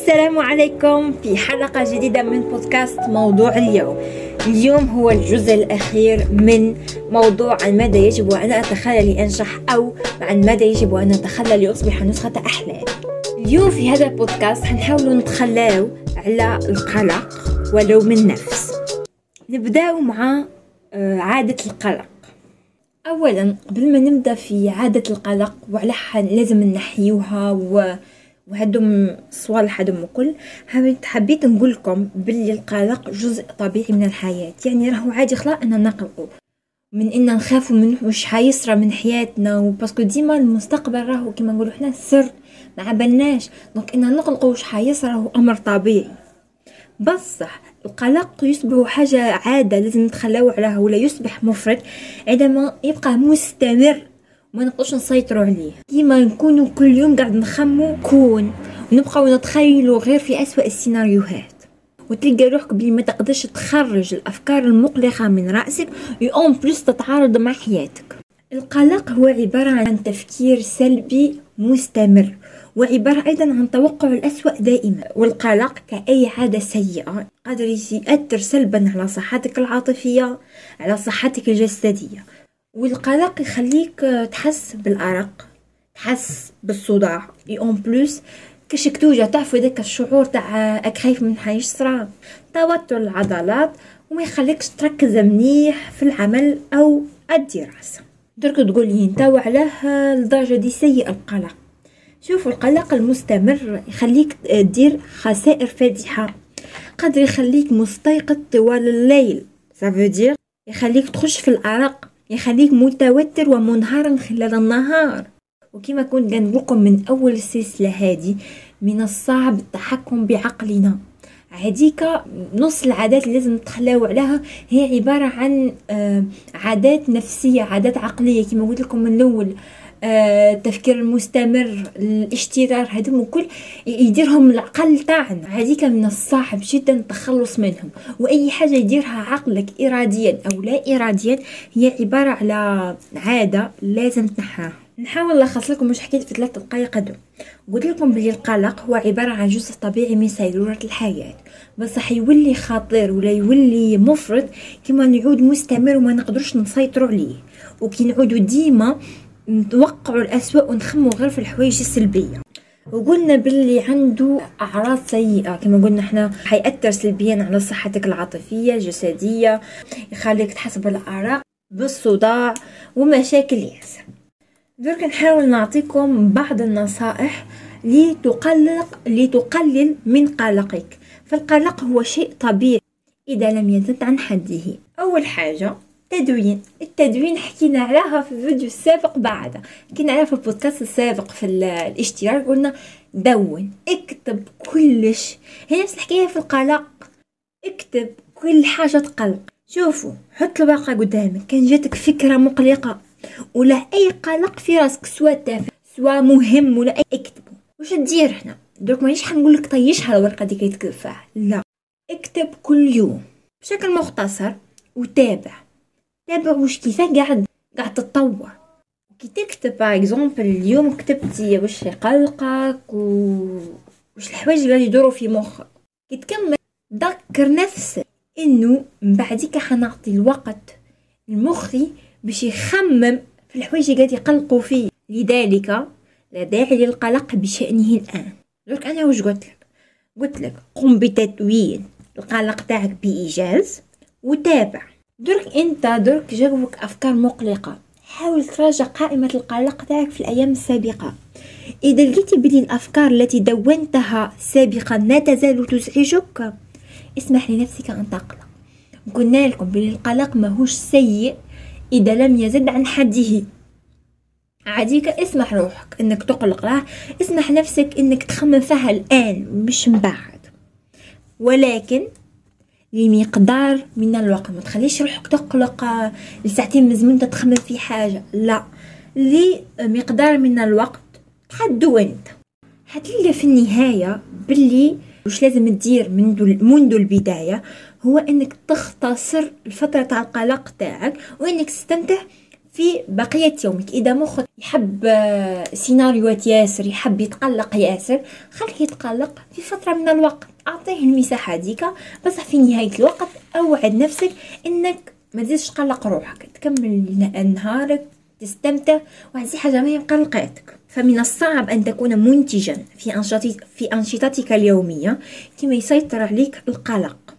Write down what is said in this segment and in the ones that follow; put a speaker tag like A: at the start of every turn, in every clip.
A: السلام عليكم في حلقة جديدة من بودكاست موضوع اليوم. اليوم هو الجزء الأخير من موضوع عن ماذا يجب أن أتخلى لأنجح أو عن ماذا يجب أن أتخلى لأصبح نسخة أحلامي اليوم في هذا البودكاست حنحاول نتخلاو على القلق ولو من نفس نبداو مع آه، عادة القلق. اولا قبل ما نبدأ في عادة القلق وعلى لازم نحيوها و وهدم صوالح هدم وكل حبيت نقول لكم باللي القلق جزء طبيعي من الحياة يعني راهو عادي خلا ان نقلقوا. من إن نخافوا من واش حيصرى من حياتنا و parce que ديما المستقبل راهو كيما نقولوا حنا سر ما عبلناش donc إن نقلقوا واش حيصرى هو أمر طبيعي. بصح القلق يصبح حاجة عادة لازم نتخلاو عليها ولا يصبح مفرط. عندما يبقى مستمر ما نقدرش نسيطروا عليه. كيما نكونوا كل يوم قاعد نخمو كون ونبقاو نتخيلوا غير في أسوأ السيناريوهات. وتلقى روحك بلي ما تقدرش تخرج الأفكار المقلقة من رأسك en plus تتعارض مع حياتك. القلق هو عبارة عن تفكير سلبي مستمر وعبارة أيضا عن توقع الأسوأ دائما. والقلق كأي عادة سيئة قادر يأثر سلبا على صحتك العاطفية على صحتك الجسدية. والقلق يخليك تحس بالأرق تحس بالصداع. اي en plus كرشك توجع تعرفوا ذاك الشعور تاع خايف من حيصرى توتر العضلات وما يخليكش تركز منيح في العمل أو الدراسة. درك تقول لي أنت وعلاه الدرجة دي سيء القلق. شوفوا القلق المستمر يخليك تدير خسائر فادحة. قدر يخليك مستيقظ طوال الليل. سافو يخليك تخش في الأرق. يخليك متوتر ومنهار خلال النهار. وكما كنت نقولكم من أول السلسلة هذه من الصعب التحكم بعقلنا. هذيك نص العادات اللي لازم نتخلاو عليها هي عبارة عن آه، عادات نفسية عادات عقلية. كما قلت لكم من الأول التفكير آه، المستمر الاشترار هذوم كل يديرهم العقل تاعنا. هذيك من الصعب جدا التخلص منهم. وأي حاجة يديرها عقلك اراديا أو لا اراديا هي عبارة على عادة لازم تنحاها. نحاول نلخص لكم مش حكيت في ثلاثة دقائق قدو قلت لكم بلي القلق هو عبارة عن جزء طبيعي من سيرورة الحياة. بصح يولي خطير ولا يولي مفرط كما نعود مستمر وما نقدرش نسيطروا عليه. وكي نعودوا ديما نتوقعوا الأسوأ ونخموا غير في الحوايج السلبية. وقلنا باللي عنده أعراض سيئة كما قلنا إحنا حيأثر سلبيا على صحتك العاطفية الجسدية يخليك تحس بالأعراق بالصداع ومشاكل ياسر. درك نحاول نعطيكم بعض النصائح لتقلق لتقلل من قلقك. فالقلق هو شيء طبيعي إذا لم يزد عن حده. أول حاجة تدوين التدوين حكينا عليها في الفيديو السابق بعد. حكينا عليها في البودكاست السابق في الاشتراك قلنا دون اكتب كلش. هي نفس الحكاية في القلق. اكتب كل حاجة تقلق. شوفوا حط الورقه قدامك. كان جاتك فكرة مقلقة. ولا أي قلق في راسك سواء تافه سواء مهم ولا أي. اكتبه. واش تدير هنا؟ درك مانيش حنقول لك طيشها الورقه دي كيتكتب فيها لا. اكتب كل يوم. بشكل مختصر وتابع. تابع واش كيفاه قاعد قاعد تتطور. كي تكتب par exemple اليوم كتبتي واش يقلقك و واش الحوايج اللي يدوروا في مخك. كي تكمل ذكر نفسك إنه من بعديك حنعطي الوقت لمخي باش يخمم في الحوايج اللي قاعد يقلقوا فيه. لذلك لا داعي للقلق بشأنه الآن. درك أنا واش قلت لك؟ قلت لك قم بتدوين. القلق تاعك بإيجاز وتابع. درك انت درك جاوبك أفكار مقلقة. حاول تراجع قائمة القلق تاعك في الأيام السابقة. إذا لقيتي بلي الأفكار التي دونتها سابقا لا تزال تزعجك. اسمح لنفسك أن تقلق. قلنا لكم بلي القلق ماهوش سيء إذا لم يزد عن حده. عاديك اسمح روحك إنك تقلق. لا اسمح نفسك إنك تخمم فيها الآن مش من بعد. ولكن لمقدار من الوقت. ما تخليش روحك تقلق. لساعتين من انت تخمم في حاجة. لا. لمقدار من الوقت تحدو انت. حتلقى في النهاية باللي وش لازم تدير منذ منذ البداية هو إنك تختصر الفترة تاع القلق تاعك وإنك تستمتع في بقية يومك. إذا مخك يحب آه، سيناريوهات ياسر يحب يتقلق ياسر خليه يتقلق في فترة من الوقت. أعطيه المساحة ديك بصح في نهاية الوقت أوعد نفسك إنك ما تزيدش تقلق روحك. تكمل نهارك تستمتع وهذه حاجة ما هي مقلقاتك فمن الصعب أن تكون منتجا في في أنشطتك اليومية. كما يسيطر عليك القلق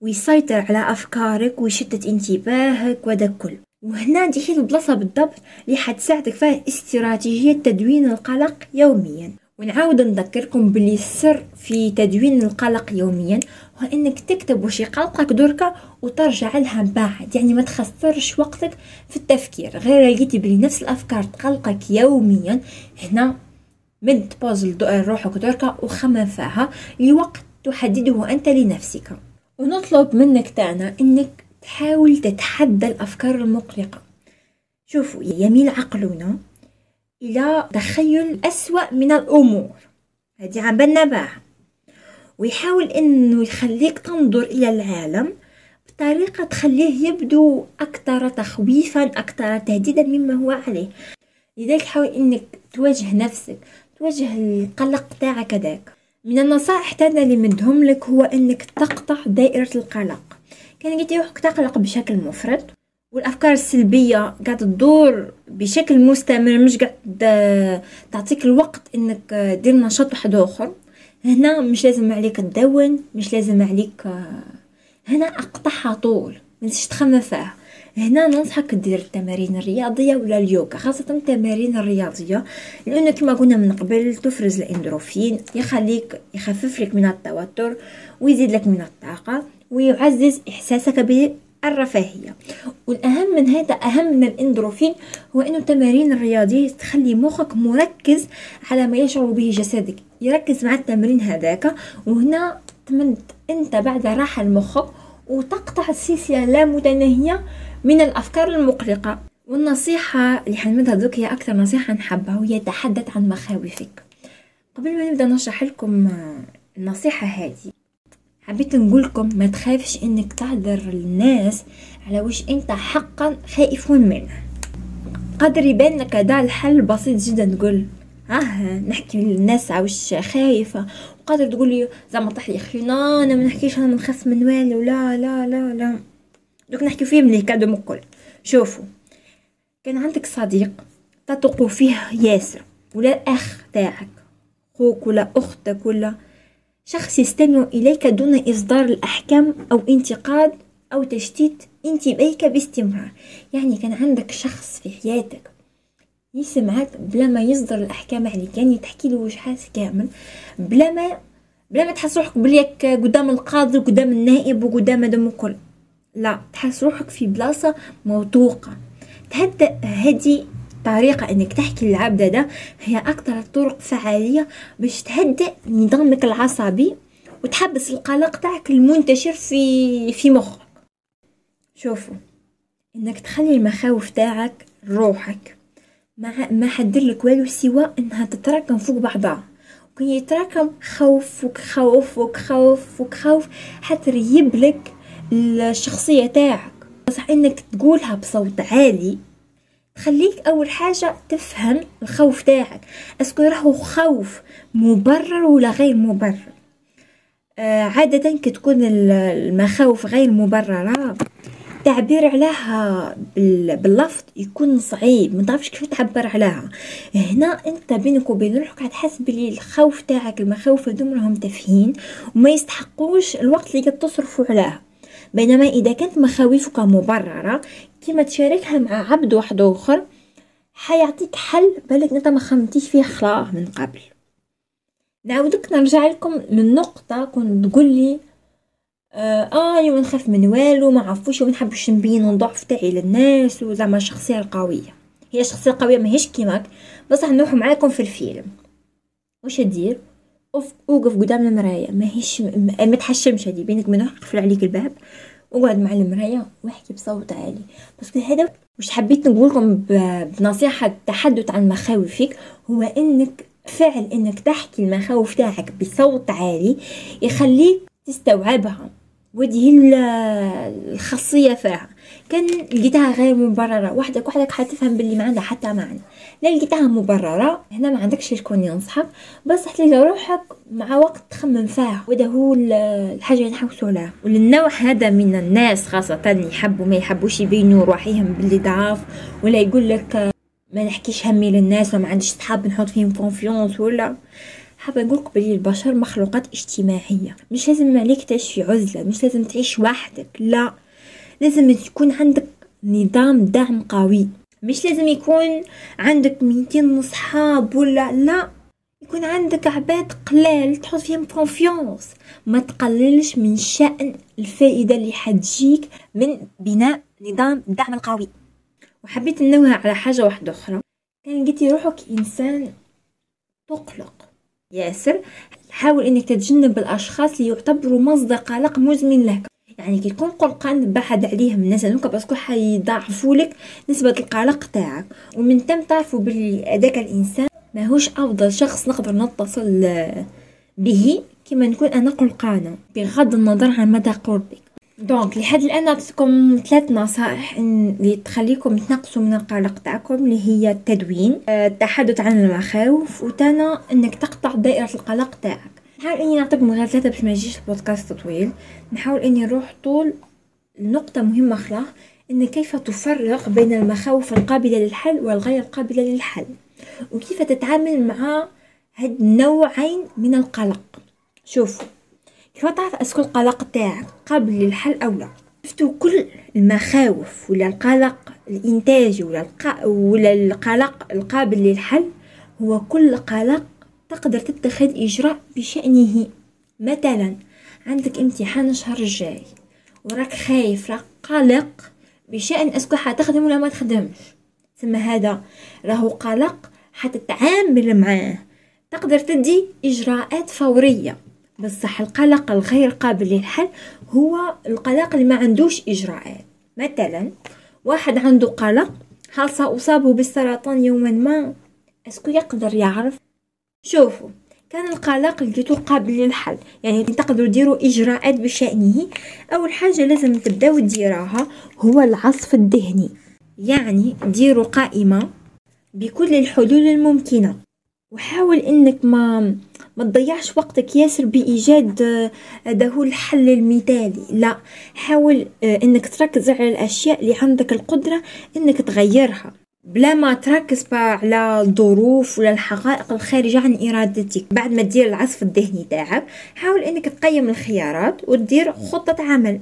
A: ويسيطر على أفكارك ويشتت انتباهك وده كل وهنا هي البلاصة بالضبط اللي حتساعدك فيها استراتيجية تدوين القلق يوميا. ونعاود نذكركم بلي السر في تدوين القلق يوميا هو إنك تكتب واش يقلقك دركا وترجع لها بعد. يعني ما تخسرش وقتك في التفكير. غير لقيتي بلي نفس الأفكار تقلقك يوميا هنا مد بوز روحك دركا وخمم فيها لوقت تحدده أنت لنفسك. ونطلب منك تانا إنك تحاول تتحدى الأفكار المقلقة. شوفوا يميل عقلنا إلى تخيل أسوأ من الأمور. هذه عم بالنا ويحاول إنه يخليك تنظر إلى العالم بطريقة تخليه يبدو أكثر تخويفا أكثر تهديدا مما هو عليه. لذلك حاول إنك تواجه نفسك تواجه القلق تاعك هذاك. من النصائح تاعنا اللي مدهم لك هو إنك تقطع دائرة القلق. كان قلت روحك تقلق بشكل مفرط والأفكار السلبية قاعدة تدور بشكل مستمر مش قاعد تعطيك الوقت إنك دير نشاط واحد آخر. هنا مش لازم عليك تدون مش لازم عليك هنا أقطعها طول ما تخمم فيها. هنا ننصحك دير التمارين الرياضية ولا اليوغا خاصة التمارين الرياضية لأنه كما قلنا من قبل تفرز الإندروفين يخليك يخفف لك من التوتر ويزيد لك من الطاقة. ويعزز إحساسك الرفاهية والأهم من هذا أهم من الإندروفين هو أنه التمارين الرياضية تخلي مخك مركز على ما يشعر به جسدك. يركز مع التمرين هذاك وهنا تمد أنت بعد راحة لمخك وتقطع السلسلة اللامتناهية من الأفكار المقلقة. والنصيحة اللي حنمدها دوك هي أكثر نصيحة نحبها وهي تحدث عن مخاوفك. قبل ما نبدأ نشرح لكم النصيحة هذه. حبيت نقولكم ما تخافش إنك تهدر الناس على وش أنت حقا خائفون منه قادر يبان لك هذا الحل بسيط جدا تقول آه نحكي للناس على وش خايفة. وقادر تقول لي زعما طيح لي خينا أنا ما نحكيش أنا نخاف من والو لا لا لا لا. دوك نحكي فيه ملي كادو الكل. شوفوا كان عندك صديق تثق فيه ياسر ولا أخ تاعك خوك ولا أختك ولا شخص يستمع إليك دون إصدار الأحكام أو انتقاد أو تشتيت انتباهك باستمرار. يعني كان عندك شخص في حياتك يسمعك بلا ما يصدر الأحكام عليك. يعني تحكي له وش حاس كامل بلا ما بلا ما تحس روحك بليك قدام القاضي وقدام النائب وقدام هذا كل لا تحس روحك في بلاصة موثوقة. تهدأ هدي طريقة إنك تحكي للعبد ده هي أكثر الطرق فعالية باش تهدئ نظامك العصبي وتحبس القلق تاعك المنتشر في في مخك. شوفوا إنك تخلي المخاوف تاعك روحك ما ما حدر لك والو سوى إنها تتراكم فوق بعضها. وكي يتراكم خوف خوف خوف خوف حتى يبلك الشخصية تاعك. بصح إنك تقولها بصوت عالي. خليك أول حاجة تفهم الخوف تاعك. أسكو راهو خوف مبرر ولا غير مبرر؟ آه عادة كتكون المخاوف غير مبررة التعبير عليها باللفظ يكون صعيب ما تعرفش كيف تعبر عليها. هنا أنت بينك وبين روحك تحس بلي الخوف تاعك المخاوف هذوم راهم تافهين وما يستحقوش الوقت اللي تصرفوا عليها. بينما إذا كانت مخاوفك مبررة كيما تشاركها مع عبد واحد آخر حيعطيك حل بالك انت ما خممتيش فيه خلاه من قبل. نعاودك نرجع لكم للنقطة كنت تقول لي آه, آه أيوة نخاف من والو ما عرفوش وما نحبش نبين الضعف تاعي للناس وزعما الشخصية القوية. هي الشخصية القوية ماهيش كيماك بصح نروح معاكم في الفيلم. واش دير أوقف قدام المراية. ماهيش ما تحشمش هذه بينك من قفل عليك الباب. أقعد مع المراية وأحكي بصوت عالي. بس هذا وش حبيت نقولكم بنصيحة التحدث عن مخاوفك هو إنك فعل إنك تحكي المخاوف تاعك بصوت عالي يخليك تستوعبها ودي الخاصية فيها. كان لقيتها غير مبررة. وحدك وحدك حتفهم باللي ما عندها حتى معنى لا لقيتها مبررة. هنا ما عندكش شكون ينصحك. بس حتلقى روحك مع وقت تخمم فيها. وده هو الحاجة اللي نحوسوا لها. وللنوع هذا من الناس اللي يحبوا ما يحبوش يبينوا روحهم باللي ضعاف. ولا يقول لك ما نحكيش همي للناس وما عنديش صحاب نحط فيهم confiance ولا. حابة نقولك بلي البشر مخلوقات اجتماعية. مش لازم عليك تعيش في عزلة مش لازم تعيش وحدك. لا. لازم تكون عندك نظام دعم قوي. مش لازم يكون عندك ميتين صحاب ولا لا. يكون عندك عباد قلال تحط فيهم confiance ما تقللش من شأن الفائدة اللي حتجيك من بناء نظام الدعم القوي وحبيت ننوه على حاجة واحدة أخرى. كان لقيتي روحك إنسان تقلق. ياسر حاول إنك تتجنب الأشخاص اللي يعتبروا مصدر قلق مزمن لك. يعني كي تكون قلقان بعد عليهم الناس هذوك باسكو حيضاعفوا لك نسبة القلق تاعك. ومن تم تعرفوا باللي هذاك الإنسان ماهوش أفضل شخص نقدر نتصل به كما نكون أنا قلقانة بغض النظر عن مدى قربك. دونك لحد الآن نعطيكم ثلاث نصائح اللي تخليكم تنقصوا من القلق تاعكم اللي هي التدوين آه، التحدث عن المخاوف وتانا إنك تقطع دائرة القلق تاعك. نحاول إني نعطيكم غير ثلاثة باش ما يجيش البودكاست طويل. نحاول إني نروح طول نقطه مهمة خلاص إن كيف تفرق بين المخاوف القابلة للحل والغير قابله للحل؟ وكيف تتعامل مع هاد النوعين من القلق؟ شوفوا كيف تعرف أسكو القلق تاعك قابل للحل أو لا؟ شفتوا كل المخاوف ولا القلق الانتاجي ولا الق... ولا القلق القابل للحل؟ هو كل قلق تقدر تتخذ إجراء بشأنه. مثلا عندك امتحان الشهر الجاي وراك خايف راك قلق بشأن اسكو حتخدم ولا ما تخدمش. ثم هذا راهو قلق حتتعامل معاه. تقدر تدي إجراءات فورية. بصح القلق الغير قابل للحل هو القلق اللي ما عندوش إجراءات. مثلا واحد عنده قلق هل سأصاب بالسرطان يوما ما؟ أسكو يقدر يعرف. شوفوا كان القلق لقيتو قابل للحل يعني تقدروا ديروا إجراءات بشأنه. أول حاجة لازم تبداو ديراها هو العصف الذهني يعني ديروا قائمة بكل الحلول الممكنة. وحاول إنك ما ما تضيعش وقتك ياسر بإيجاد هذا هو الحل المثالي. لا حاول آه، إنك تركز على الأشياء اللي عندك القدرة إنك تغيرها. بلا ما تركز على الظروف ولا الحقائق الخارجة عن إرادتك. بعد ما تدير العصف الذهني تاعك حاول أنك تقيم الخيارات وتدير خطة عمل.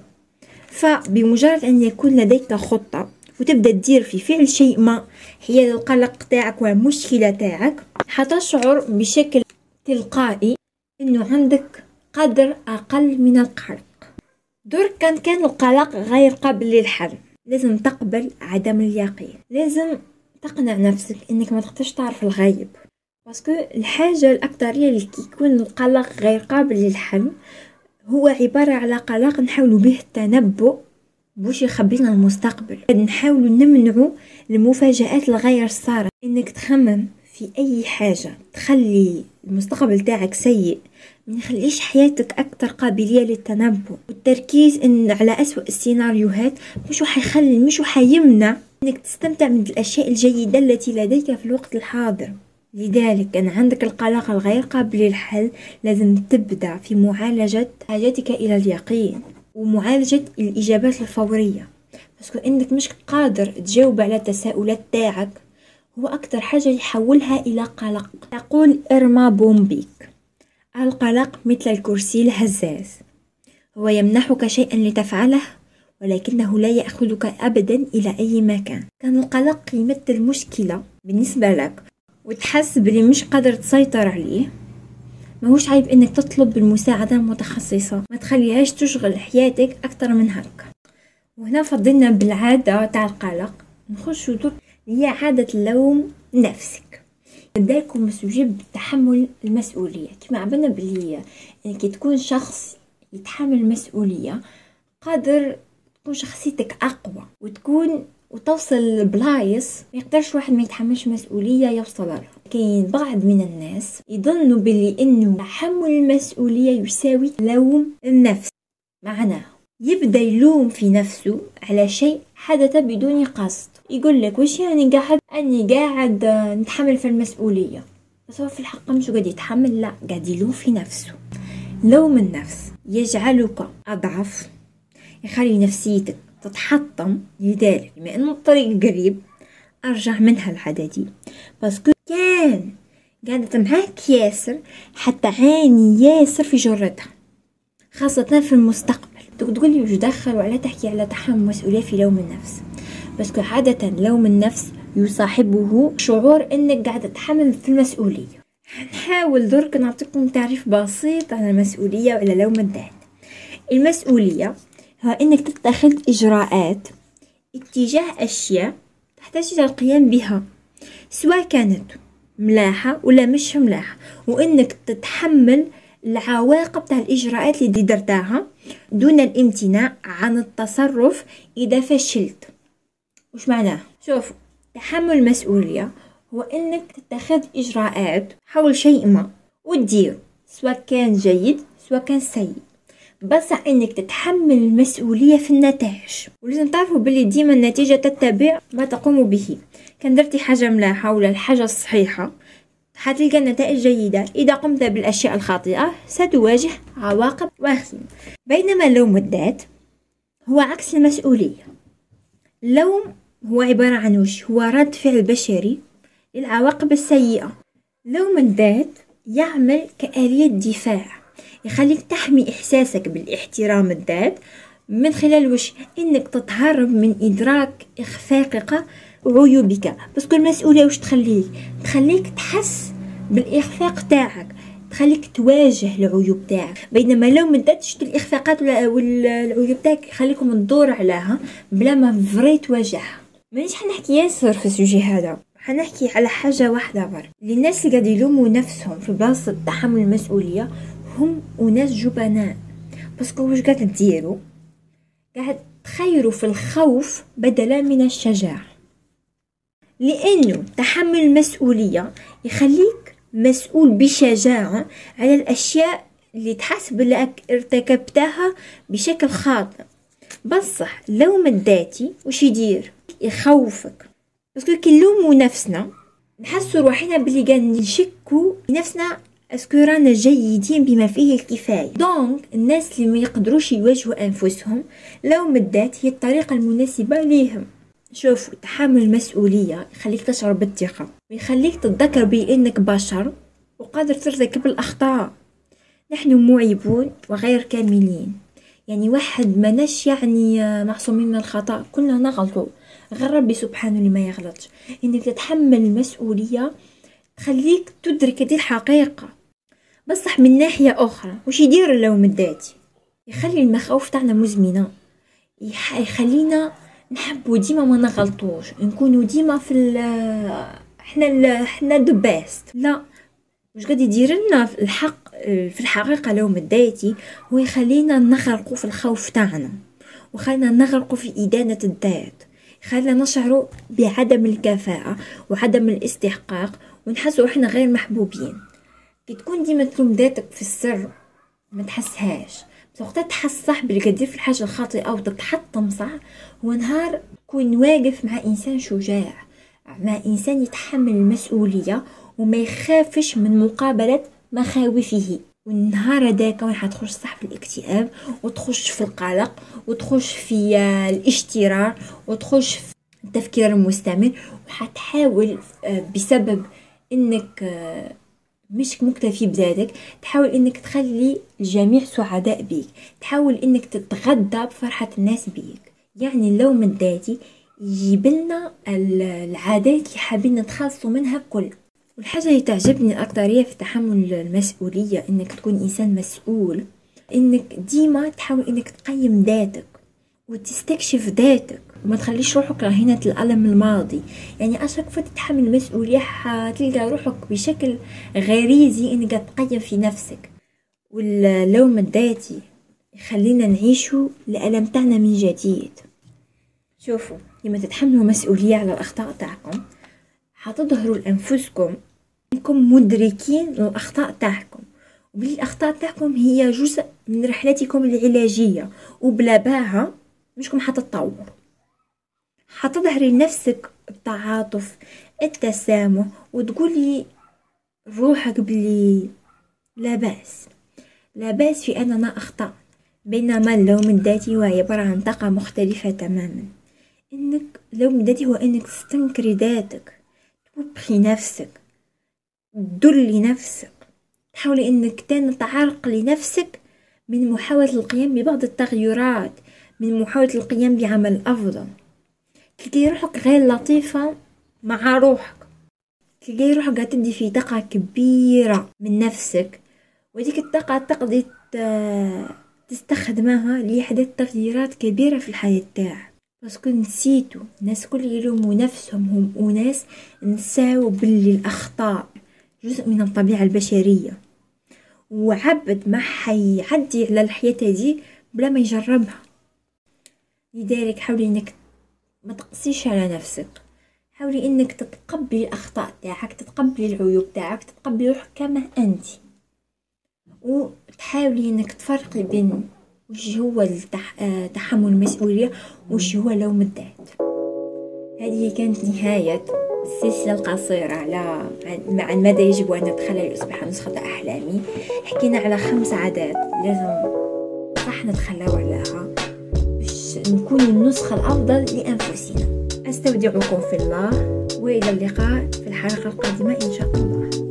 A: فبمجرد أن يكون لديك خطة وتبدأ تدير في فعل شيء ما هي القلق تاعك والمشكلة تاعك حتشعر بشكل تلقائي إنه عندك قدر أقل من القلق. دور كان كان القلق غير قابل للحل. لازم تقبل عدم اليقين. لازم تقنع نفسك إنك ما تقدرش تعرف الغيب باسكو الحاجة الأكثرية اللي يكون القلق غير قابل للحل هو عبارة على قلق نحاول به التنبؤ بوش يخبينا المستقبل. نحاول نمنعو المفاجآت الغير صارة إنك تخمم في أي حاجة تخلي المستقبل تاعك سيء ما يخليش حياتك أكثر قابلية للتنبؤ. والتركيز إن على أسوأ السيناريوهات مش حيخلي مش حيمنع إنك تستمتع من الأشياء الجيدة التي لديك في الوقت الحاضر. لذلك أن عندك القلق الغير قابل للحل لازم تبدأ في معالجة حاجتك إلى اليقين ومعالجة الإجابات الفورية. بس إنك مش قادر تجاوب على التساؤلات تاعك هو أكثر حاجة يحولها إلى قلق. تقول إرما بومبيك القلق مثل الكرسي الهزاز هو يمنحك شيئا لتفعله؟ ولكنه لا يأخذك أبدا إلى أي مكان. كان القلق يمثل مشكلة بالنسبة لك وتحس بلي مش قادر تسيطر عليه. ماهوش عيب إنك تطلب المساعدة المتخصصة. ما تخليهاش تشغل حياتك أكتر من هكا. وهنا فضلنا بالعادة تاع القلق. دور هي عادة اللوم نفسك. نبدالكم مسؤولية بتحمل المسؤولية. كما عبنا بلي انك تكون شخص يتحمل المسؤولية قادر تكون شخصيتك أقوى وتكون وتوصل بلايص ما يقدرش واحد ما يتحملش مسؤولية يوصل لها. كاين بعض من الناس يظنوا بلي انه تحمل المسؤولية يساوي لوم النفس. معناه يبدأ يلوم في نفسه على شيء حدث بدون قصد. يقول لك وش يعني قاعد؟ أني قاعد نتحمل في المسؤولية. بس هو في الحق مش قاعد يتحمل لا قاعد يلوم في نفسه. لوم النفس يجعلك أضعف يخلي نفسيتك تتحطم لذلك. بما انه الطريق قريب أرجع منها العددي باسكو كان قاعدة معاك ياسر حتى عاني ياسر في جرتها خاصة في المستقبل. تقول لي وش دخل وعلى تحكي على تحمل مسؤولية في لوم النفس. بس عادة لوم النفس يصاحبه شعور أنك قاعدة تتحمل في المسؤولية. نحاول درك نعطيكم تعريف بسيط عن المسؤولية وعلى لوم الذات. المسؤولية إنك تتخذ إجراءات. اتجاه أشياء تحتاج إلى القيام بها سواء كانت ملاحة ولا مش ملاحة. وإنك تتحمل العواقب تاع الإجراءات اللي درتها دون الامتناع عن التصرف إذا فشلت. وش معناه؟ شوف تحمل المسؤولية هو إنك تتخذ إجراءات حول شيء ما. وتدير سواء كان جيد سواء كان سيء. بس إنك تتحمل المسؤولية في النتائج. ولازم تعرفوا بلي ديما النتيجة تتبع ما تقوم به. كان درتي حاجة ملاحة ولا الحاجة الصحيحة حتلقى نتائج جيدة. إذا قمت بالأشياء الخاطئة ستواجه عواقب وخيمة بينما لوم الذات هو عكس المسؤولية. اللوم هو عبارة عن وش؟ هو رد فعل بشري للعواقب السيئة. لوم الذات يعمل كآلية دفاع. يخليك تحمي إحساسك بالاحترام الذات. من خلال وش؟ إنك تتهرب من إدراك إخفاقك وعيوبك. بس كل مسؤولية وش تخليك؟ تخليك تحس بالإخفاق تاعك. تخليك تواجه العيوب تاعك. بينما لو ما درتش الإخفاقات والعيوب تاعك خليكم تدور عليها بلا ما vrai تواجهها. مانيش حنحكي ياسر في ال sujet هذا. حنحكي على حاجة واحدة pour للناس اللي قاعد يلوموا نفسهم في بلاصة تحمل المسؤولية هم أناس جبناء. parce que واش قاعد تديروا قاعد تخيروا في الخوف بدلا من الشجاعة. لأنه تحمل المسؤولية يخليك مسؤول بشجاعة على الأشياء اللي تحسب لك ارتكبتها بشكل خاطئ. بصح لوم الذاتي وش يدير؟ يخوفك. parce que كي نلومو نفسنا نحسو روحنا بلي قاعد نشكو نفسنا est-ce que رانا جيدين بما فيه الكفاية donc الناس اللي ما يقدروش يواجهوا انفسهم لوم الذات هي الطريقة المناسبة ليهم شوف تحمل المسؤولية يخليك تشعر بالثقة ويخليك تتذكر بأنك بشر وقادر ترتكب الأخطاء نحن معيبون وغير كاملين يعني واحد مناش يعني معصومين من الخطأ كلنا نغلطوا غير ربي سبحانه اللي ما يغلطش انك تتحمل المسؤولية تخليك تدرك هذه الحقيقة بصح من ناحية أخرى وش يدير اللوم الذاتي يخلي المخاوف تاعنا مزمنة. يخلينا نحبو ديما ما نغلطوش. نكونو ديما في ال إحنا ال إحنا the best لا واش قاعد يدير لنا الحق في الحقيقة لو مدايتي هو يخلينا نغرقو في الخوف تاعنا. وخلينا نغرقو في إدانة الذات. خلينا نشعروا بعدم الكفاءة وعدم الاستحقاق ونحسوا إحنا غير محبوبين. كي تكون ديما تلوم ذاتك في السر ما تحسهاش. وقتها تحس صح باللي كدير في الحاجة الخاطئة وتتحطم صح؟ هو نهار كون واقف مع إنسان شجاع مع إنسان يتحمل المسؤولية وما يخافش من مقابلة مخاوفه. والنهار هذاك وين حتخش صح في الاكتئاب وتخش في القلق وتخش في الاشترار وتخش في التفكير المستمر وحتحاول آه، بسبب إنك آه، مش مكتفي بذاتك تحاول إنك تخلي الجميع سعداء بيك. تحاول إنك تتغدى بفرحة الناس بيك. يعني اللوم الذاتي يجيب لنا العادات اللي حابين نتخلصوا منها كل والحاجة اللي تعجبني أكتر في تحمل المسؤولية إنك تكون إنسان مسؤول. إنك ديما تحاول إنك تقيم ذاتك وتستكشف ذاتك. وما تخليش روحك رهينة الألم الماضي. يعني أشك تتحمل المسؤولية حتلقى روحك بشكل غريزي إنك تقيم في نفسك. واللوم الذاتي يخلينا نعيشو الألم تاعنا من جديد. شوفوا لما تتحملوا مسؤولية على الأخطاء تاعكم حتظهروا لأنفسكم إنكم مدركين للأخطاء تاعكم. وبلي الأخطاء تاعكم هي جزء من رحلتكم العلاجية. وبلا باها مشكم حتتطور. حتظهري لنفسك التعاطف التسامح وتقولي روحك بلي لا بأس. لا بأس في أننا أخطأ بينما اللوم الذاتي هو عبارة عن طاقة مختلفة تماما. إنك اللوم الذاتي هو إنك تستنكري ذاتك تبخي نفسك تدلي نفسك تحاولي إنك تعرق لنفسك من محاولة القيام ببعض التغيرات من محاولة القيام بعمل أفضل. تلقي روحك غير لطيفة مع روحك. تلقي روحك قاعد تدي في طاقة كبيرة من نفسك. وديك الطاقة تقضي تستخدمها لإحداث تغييرات كبيرة في الحياة تاعك. باسكو نسيتو الناس كل يلوموا نفسهم هم أناس نساو باللي الأخطاء جزء من الطبيعة البشرية. وعبد ما حيعدي على الحياة دي بلا ما يجربها. لذلك حاولي إنك ما تقسيش على نفسك. حاولي إنك تتقبلي الأخطاء تاعك تتقبلي العيوب تاعك تتقبلي روحك كما أنت. وتحاولي إنك تفرقي بين وش هو تحمل المسؤولية وش هو لوم الذات. هذه كانت نهاية السلسلة القصيرة على عن ماذا يجب أن أدخل لأصبح نسخة أحلامي. حكينا على خمس عادات لازم صح نتخلاو عليها باش نكون النسخة الأفضل لأنفسنا. أستودعكم في الله وإلى اللقاء في الحلقة القادمة إن شاء الله.